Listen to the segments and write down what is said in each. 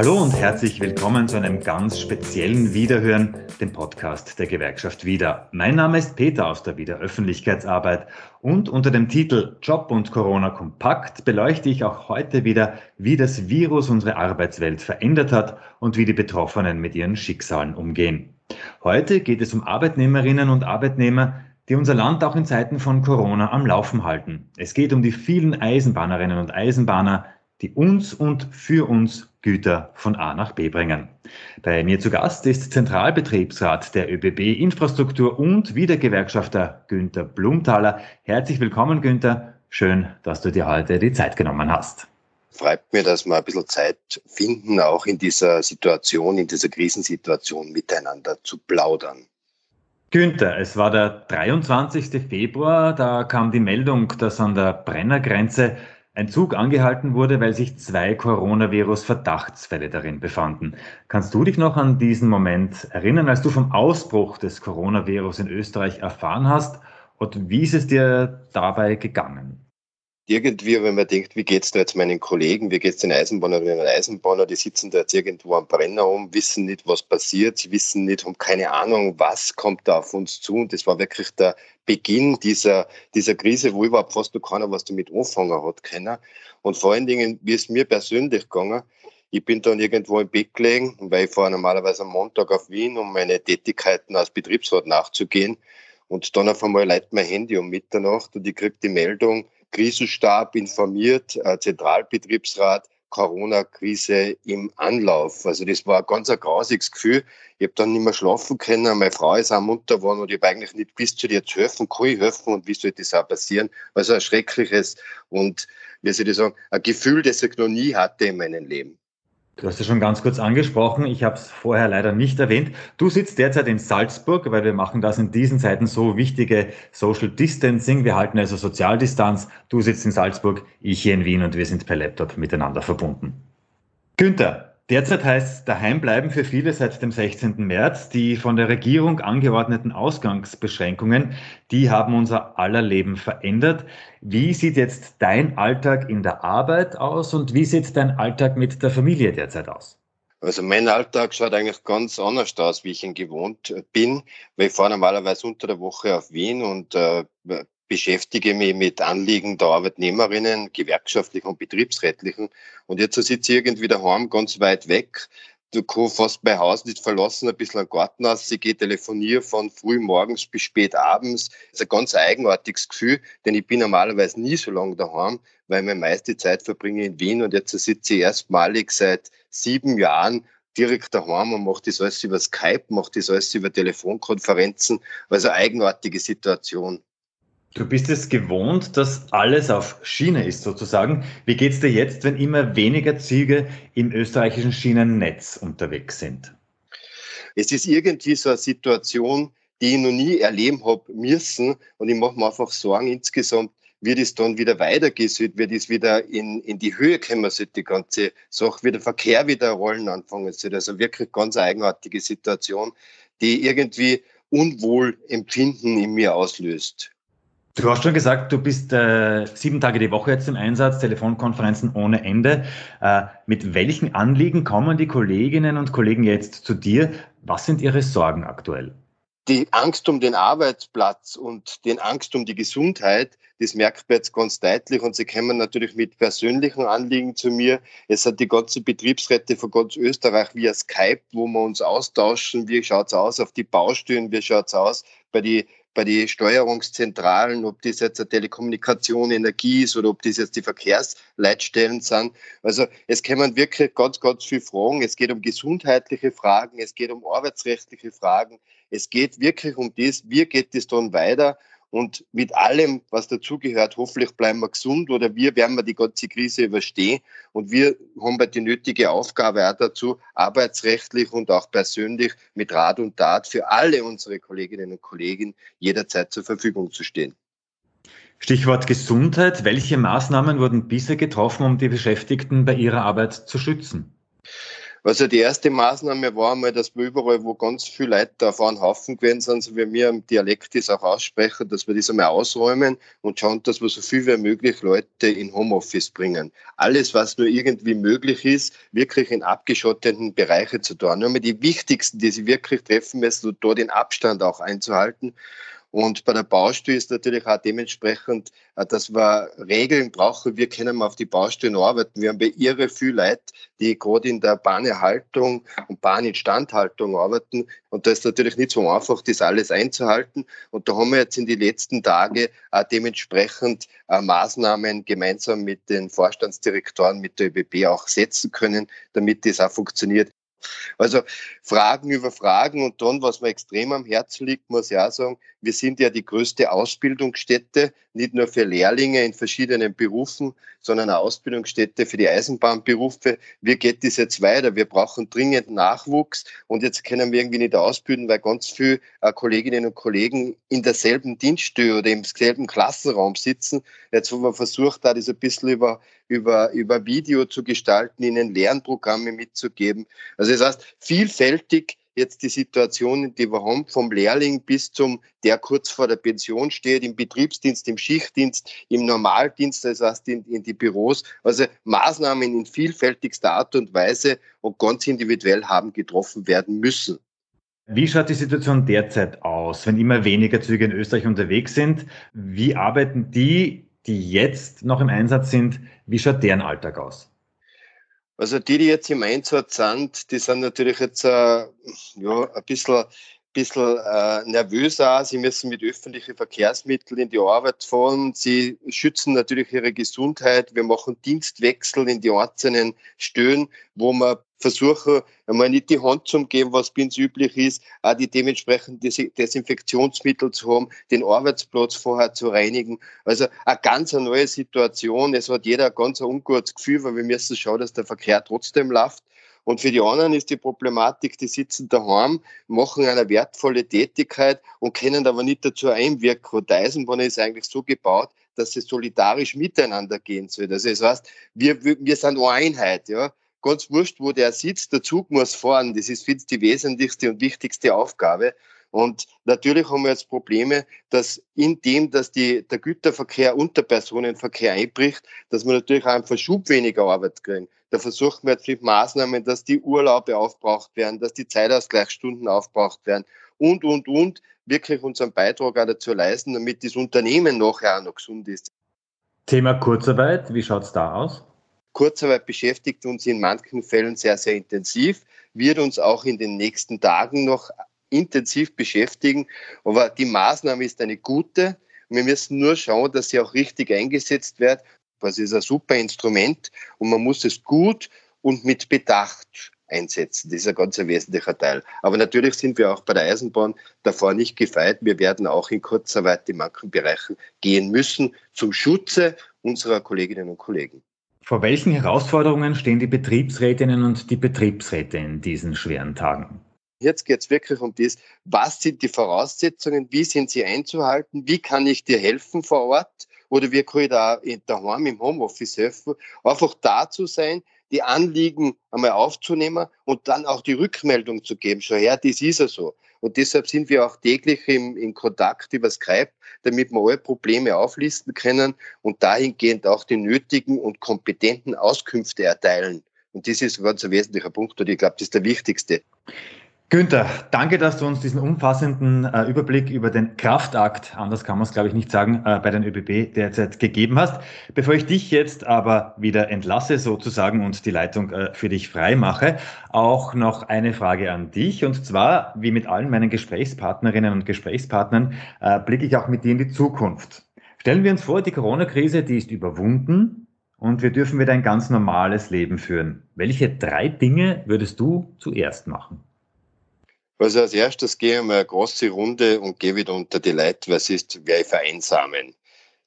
Hallo und herzlich willkommen zu einem ganz speziellen Wiederhören, dem Podcast der Gewerkschaft Wieder. Mein Name ist Peter aus der Wieder Öffentlichkeitsarbeit und unter dem Titel Job und Corona kompakt beleuchte ich auch heute wieder, wie das Virus unsere Arbeitswelt verändert hat und wie die Betroffenen mit ihren Schicksalen umgehen. Heute geht es um Arbeitnehmerinnen und Arbeitnehmer, die unser Land auch in Zeiten von Corona am Laufen halten. Es geht um die vielen Eisenbahnerinnen und Eisenbahner, die uns und für uns Güter von A nach B bringen. Bei mir zu Gast ist Zentralbetriebsrat der ÖBB Infrastruktur und Wiedergewerkschafter Günther Blumthaler. Herzlich willkommen, Günther. Schön, dass du dir heute die Zeit genommen hast. Freut mir, dass wir ein bisschen Zeit finden, auch in dieser Situation, in dieser Krisensituation miteinander zu plaudern. Günther, es war der 23. Februar, da kam die Meldung, dass an der Brennergrenze ein Zug angehalten wurde, weil sich zwei Coronavirus-Verdachtsfälle darin befanden. Kannst du dich noch an diesen Moment erinnern, als du vom Ausbruch des Coronavirus in Österreich erfahren hast? Und wie ist es dir dabei gegangen? Irgendwie, wenn man denkt, wie geht es da jetzt meinen Kollegen, wie geht es den Eisenbahnerinnen und Eisenbahner, die sitzen da jetzt irgendwo am Brenner um, wissen nicht, was passiert, sie wissen nicht, haben keine Ahnung, was kommt da auf uns zu. Und das war wirklich der Beginn dieser, dieser Krise, wo überhaupt fast noch keiner was damit anfangen hat können. Und vor allen Dingen, wie es mir persönlich gegangen, ich bin dann irgendwo im Bett gelegen, weil ich fahre normalerweise am Montag auf Wien, um meine Tätigkeiten als Betriebsrat nachzugehen. Und dann auf einmal leitet mein Handy um Mitternacht und ich kriege die Meldung, Krisenstab informiert, äh, Zentralbetriebsrat, Corona-Krise im Anlauf. Also das war ein ganz ein grausiges Gefühl. Ich habe dann nicht mehr schlafen können. Meine Frau ist auch munter geworden und ich habe eigentlich nicht gewusst, zu dir zu helfen, kann ich helfen und wie soll das auch passieren? Also ein schreckliches und, wie soll ich sagen, ein Gefühl, das ich noch nie hatte in meinem Leben. Du hast es schon ganz kurz angesprochen. Ich habe es vorher leider nicht erwähnt. Du sitzt derzeit in Salzburg, weil wir machen das in diesen Zeiten so wichtige Social Distancing. Wir halten also Sozialdistanz. Du sitzt in Salzburg, ich hier in Wien und wir sind per Laptop miteinander verbunden. Günther, Derzeit heißt daheim bleiben für viele seit dem 16. März. Die von der Regierung angeordneten Ausgangsbeschränkungen, die haben unser aller Leben verändert. Wie sieht jetzt dein Alltag in der Arbeit aus und wie sieht dein Alltag mit der Familie derzeit aus? Also mein Alltag schaut eigentlich ganz anders aus, wie ich ihn gewohnt bin, weil ich fahre normalerweise unter der Woche auf Wien und äh, beschäftige mich mit Anliegen der Arbeitnehmerinnen, gewerkschaftlichen und betriebsrechtlichen. Und jetzt sitze ich irgendwie daheim ganz weit weg. Du kannst fast mein Haus nicht verlassen, ein bisschen am Garten aus. Ich gehe telefonieren von früh morgens bis spät abends. Das ist ein ganz eigenartiges Gefühl, denn ich bin normalerweise nie so lange daheim, weil ich meiste Zeit verbringe in Wien und jetzt sitze ich erstmalig seit sieben Jahren direkt daheim und mache das alles über Skype, mache das alles über Telefonkonferenzen. Also eine eigenartige Situation. Du bist es gewohnt, dass alles auf Schiene ist sozusagen. Wie geht es dir jetzt, wenn immer weniger Züge im österreichischen Schienennetz unterwegs sind? Es ist irgendwie so eine Situation, die ich noch nie erleben habe müssen. Und ich mache mir einfach Sorgen insgesamt, wie das dann wieder weitergehen soll, wie das wieder in, in die Höhe kommen soll, die ganze Sache, wie der Verkehr wieder rollen anfangen soll. Also wirklich ganz eigenartige Situation, die irgendwie Unwohlempfinden in mir auslöst. Du hast schon gesagt, du bist äh, sieben Tage die Woche jetzt im Einsatz, Telefonkonferenzen ohne Ende. Äh, mit welchen Anliegen kommen die Kolleginnen und Kollegen jetzt zu dir? Was sind ihre Sorgen aktuell? Die Angst um den Arbeitsplatz und die Angst um die Gesundheit, das merkt man jetzt ganz deutlich und sie kommen natürlich mit persönlichen Anliegen zu mir. Es sind die ganzen Betriebsräte von ganz Österreich via Skype, wo wir uns austauschen. Wie schaut es aus auf die Baustellen? Wie schaut es aus bei den bei den Steuerungszentralen, ob das jetzt eine Telekommunikation, Energie ist oder ob das jetzt die Verkehrsleitstellen sind. Also es kommen wirklich ganz, ganz viele Fragen. Es geht um gesundheitliche Fragen, es geht um arbeitsrechtliche Fragen. Es geht wirklich um das, wie geht es dann weiter und mit allem, was dazugehört, hoffentlich bleiben wir gesund oder wir werden wir die ganze Krise überstehen. Und wir haben bei die nötige Aufgabe auch dazu, arbeitsrechtlich und auch persönlich mit Rat und Tat für alle unsere Kolleginnen und Kollegen jederzeit zur Verfügung zu stehen. Stichwort Gesundheit. Welche Maßnahmen wurden bisher getroffen, um die Beschäftigten bei ihrer Arbeit zu schützen? Also die erste Maßnahme war einmal, dass wir überall, wo ganz viele Leute auf einen Haufen gewesen sind, so wie wir im Dialekt das auch aussprechen, dass wir das einmal ausräumen und schauen, dass wir so viel wie möglich Leute in Homeoffice bringen. Alles, was nur irgendwie möglich ist, wirklich in abgeschotteten Bereiche zu tun. Nur die wichtigsten, die sie wirklich treffen müssen, dort den Abstand auch einzuhalten. Und bei der Baustelle ist natürlich auch dementsprechend, äh, dass wir Regeln brauchen. Wir können auf die Baustellen arbeiten. Wir haben bei irre viel Leute, die gerade in der Bahnerhaltung und Bahninstandhaltung arbeiten. Und da ist natürlich nicht so einfach, das alles einzuhalten. Und da haben wir jetzt in den letzten Tagen auch dementsprechend äh, Maßnahmen gemeinsam mit den Vorstandsdirektoren, mit der ÖBB auch setzen können, damit das auch funktioniert. Also Fragen über Fragen und dann, was mir extrem am Herzen liegt, muss ich auch sagen, wir sind ja die größte Ausbildungsstätte, nicht nur für Lehrlinge in verschiedenen Berufen, sondern eine Ausbildungsstätte für die Eisenbahnberufe. Wie geht das jetzt weiter? Wir brauchen dringend Nachwuchs und jetzt können wir irgendwie nicht ausbilden, weil ganz viele äh, Kolleginnen und Kollegen in derselben Dienststelle oder im selben Klassenraum sitzen. Jetzt, wo man versucht, da das ein bisschen über, über, über Video zu gestalten, ihnen Lernprogramme mitzugeben. Also das heißt, vielfältig jetzt die Situationen, die wir haben, vom Lehrling bis zum, der kurz vor der Pension steht, im Betriebsdienst, im Schichtdienst, im Normaldienst, das heißt in, in die Büros. Also Maßnahmen in vielfältigster Art und Weise und ganz individuell haben getroffen werden müssen. Wie schaut die Situation derzeit aus, wenn immer weniger Züge in Österreich unterwegs sind? Wie arbeiten die, die jetzt noch im Einsatz sind? Wie schaut deren Alltag aus? Also die, die jetzt im Einsatz sind, die sind natürlich jetzt äh, ja, ein bisschen, bisschen äh, nervöser. Sie müssen mit öffentlichen Verkehrsmitteln in die Arbeit fahren. Sie schützen natürlich ihre Gesundheit. Wir machen Dienstwechsel in die einzelnen Stellen, wo man versuche einmal nicht die Hand zu geben, was bei uns üblich ist, auch die dementsprechenden Desinfektionsmittel zu haben, den Arbeitsplatz vorher zu reinigen. Also eine ganz neue Situation. Es hat jeder ein ganz ungutes Gefühl, weil wir müssen schauen, dass der Verkehr trotzdem läuft. Und für die anderen ist die Problematik, die sitzen daheim, machen eine wertvolle Tätigkeit und können aber nicht dazu einwirken. Und der Eisenbahn ist eigentlich so gebaut, dass sie solidarisch miteinander gehen soll. Also das heißt, wir, wir sind eine Einheit. Ja? ganz wurscht, wo der sitzt, der Zug muss fahren. Das ist für uns die wesentlichste und wichtigste Aufgabe. Und natürlich haben wir jetzt Probleme, dass in dem, dass die, der Güterverkehr und der Personenverkehr einbricht, dass wir natürlich auch einen Verschub weniger Arbeit kriegen. Da versuchen wir jetzt mit Maßnahmen, dass die Urlaube aufbraucht werden, dass die Zeitausgleichsstunden aufbraucht werden und, und, und, wirklich unseren Beitrag auch dazu leisten, damit das Unternehmen nachher auch noch gesund ist. Thema Kurzarbeit, wie schaut es da aus? Kurzarbeit beschäftigt uns in manchen Fällen sehr, sehr intensiv, wird uns auch in den nächsten Tagen noch intensiv beschäftigen. Aber die Maßnahme ist eine gute. Wir müssen nur schauen, dass sie auch richtig eingesetzt wird. Das ist ein super Instrument und man muss es gut und mit Bedacht einsetzen. Das ist ein ganz wesentlicher Teil. Aber natürlich sind wir auch bei der Eisenbahn davor nicht gefeit. Wir werden auch in Kurzarbeit in manchen Bereichen gehen müssen zum Schutze unserer Kolleginnen und Kollegen. Vor welchen Herausforderungen stehen die Betriebsrätinnen und die Betriebsräte in diesen schweren Tagen? Jetzt geht es wirklich um das, was sind die Voraussetzungen, wie sind sie einzuhalten, wie kann ich dir helfen vor Ort oder wie kann ich da daheim im Homeoffice helfen. Einfach da zu sein, die Anliegen einmal aufzunehmen und dann auch die Rückmeldung zu geben. Schau her, das ist ja so. Und deshalb sind wir auch täglich im, in Kontakt über Skype, damit wir alle Probleme auflisten können und dahingehend auch die nötigen und kompetenten Auskünfte erteilen. Und das ist ein ganz wesentlicher Punkt und ich glaube, das ist der wichtigste. Günther, danke, dass du uns diesen umfassenden äh, Überblick über den Kraftakt, anders kann man es glaube ich nicht sagen, äh, bei den ÖBB derzeit gegeben hast. Bevor ich dich jetzt aber wieder entlasse sozusagen und die Leitung äh, für dich frei mache, auch noch eine Frage an dich. Und zwar, wie mit allen meinen Gesprächspartnerinnen und Gesprächspartnern, äh, blicke ich auch mit dir in die Zukunft. Stellen wir uns vor, die Corona-Krise, die ist überwunden und wir dürfen wieder ein ganz normales Leben führen. Welche drei Dinge würdest du zuerst machen? Also als erstes gehe ich mal eine große Runde und gehe wieder unter die Leute, was ist, wer vereinsamen.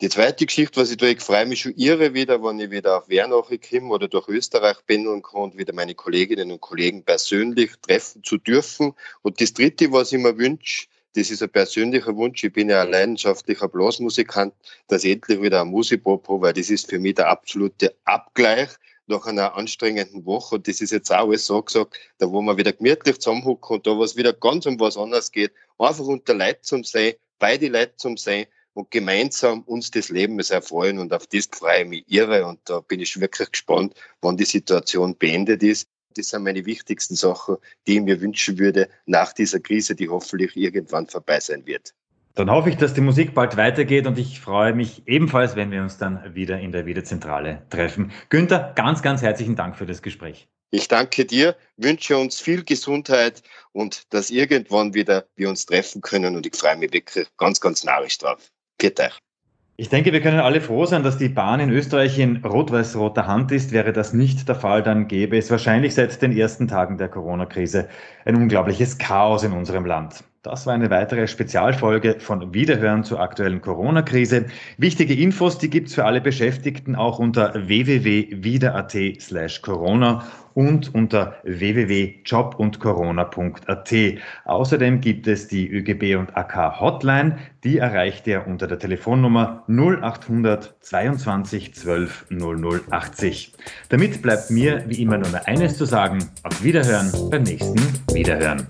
Die zweite Geschichte, was ich tue, ich freue mich schon irre wieder, wenn ich wieder auf Wernache komme oder durch Österreich kann und wieder meine Kolleginnen und Kollegen persönlich treffen zu dürfen. Und das dritte, was ich mir wünsche, das ist ein persönlicher Wunsch. Ich bin ja ein leidenschaftlicher Blasmusikant, dass ich endlich wieder eine Musikprobe habe, weil das ist für mich der absolute Abgleich nach einer anstrengenden Woche. Und das ist jetzt auch alles so gesagt, da wo man wieder gemütlich zusammenhocken und da was wieder ganz um was anderes geht, einfach unter Leid zum sein, bei die Leute zum sein und gemeinsam uns das Leben erfreuen. Und auf das freue ich mich irre. Und da bin ich wirklich gespannt, wann die Situation beendet ist. Das sind meine wichtigsten Sachen, die ich mir wünschen würde nach dieser Krise, die hoffentlich irgendwann vorbei sein wird. Dann hoffe ich, dass die Musik bald weitergeht und ich freue mich ebenfalls, wenn wir uns dann wieder in der Wiederzentrale treffen. Günther, ganz, ganz herzlichen Dank für das Gespräch. Ich danke dir, wünsche uns viel Gesundheit und dass irgendwann wieder wir uns treffen können und ich freue mich wirklich ganz, ganz narrisch drauf. Viert euch. Ich denke, wir können alle froh sein, dass die Bahn in Österreich in rot-weiß-roter Hand ist. Wäre das nicht der Fall, dann gäbe es wahrscheinlich seit den ersten Tagen der Corona-Krise ein unglaubliches Chaos in unserem Land. Das war eine weitere Spezialfolge von Wiederhören zur aktuellen Corona-Krise. Wichtige Infos, die gibt's für alle Beschäftigten auch unter www.wieder.at slash Corona und unter www.jobundcorona.at. Außerdem gibt es die ÖGB und AK Hotline, die erreicht ihr unter der Telefonnummer 0800 22 12 0080. Damit bleibt mir wie immer nur eines zu sagen, auf Wiederhören beim nächsten Wiederhören.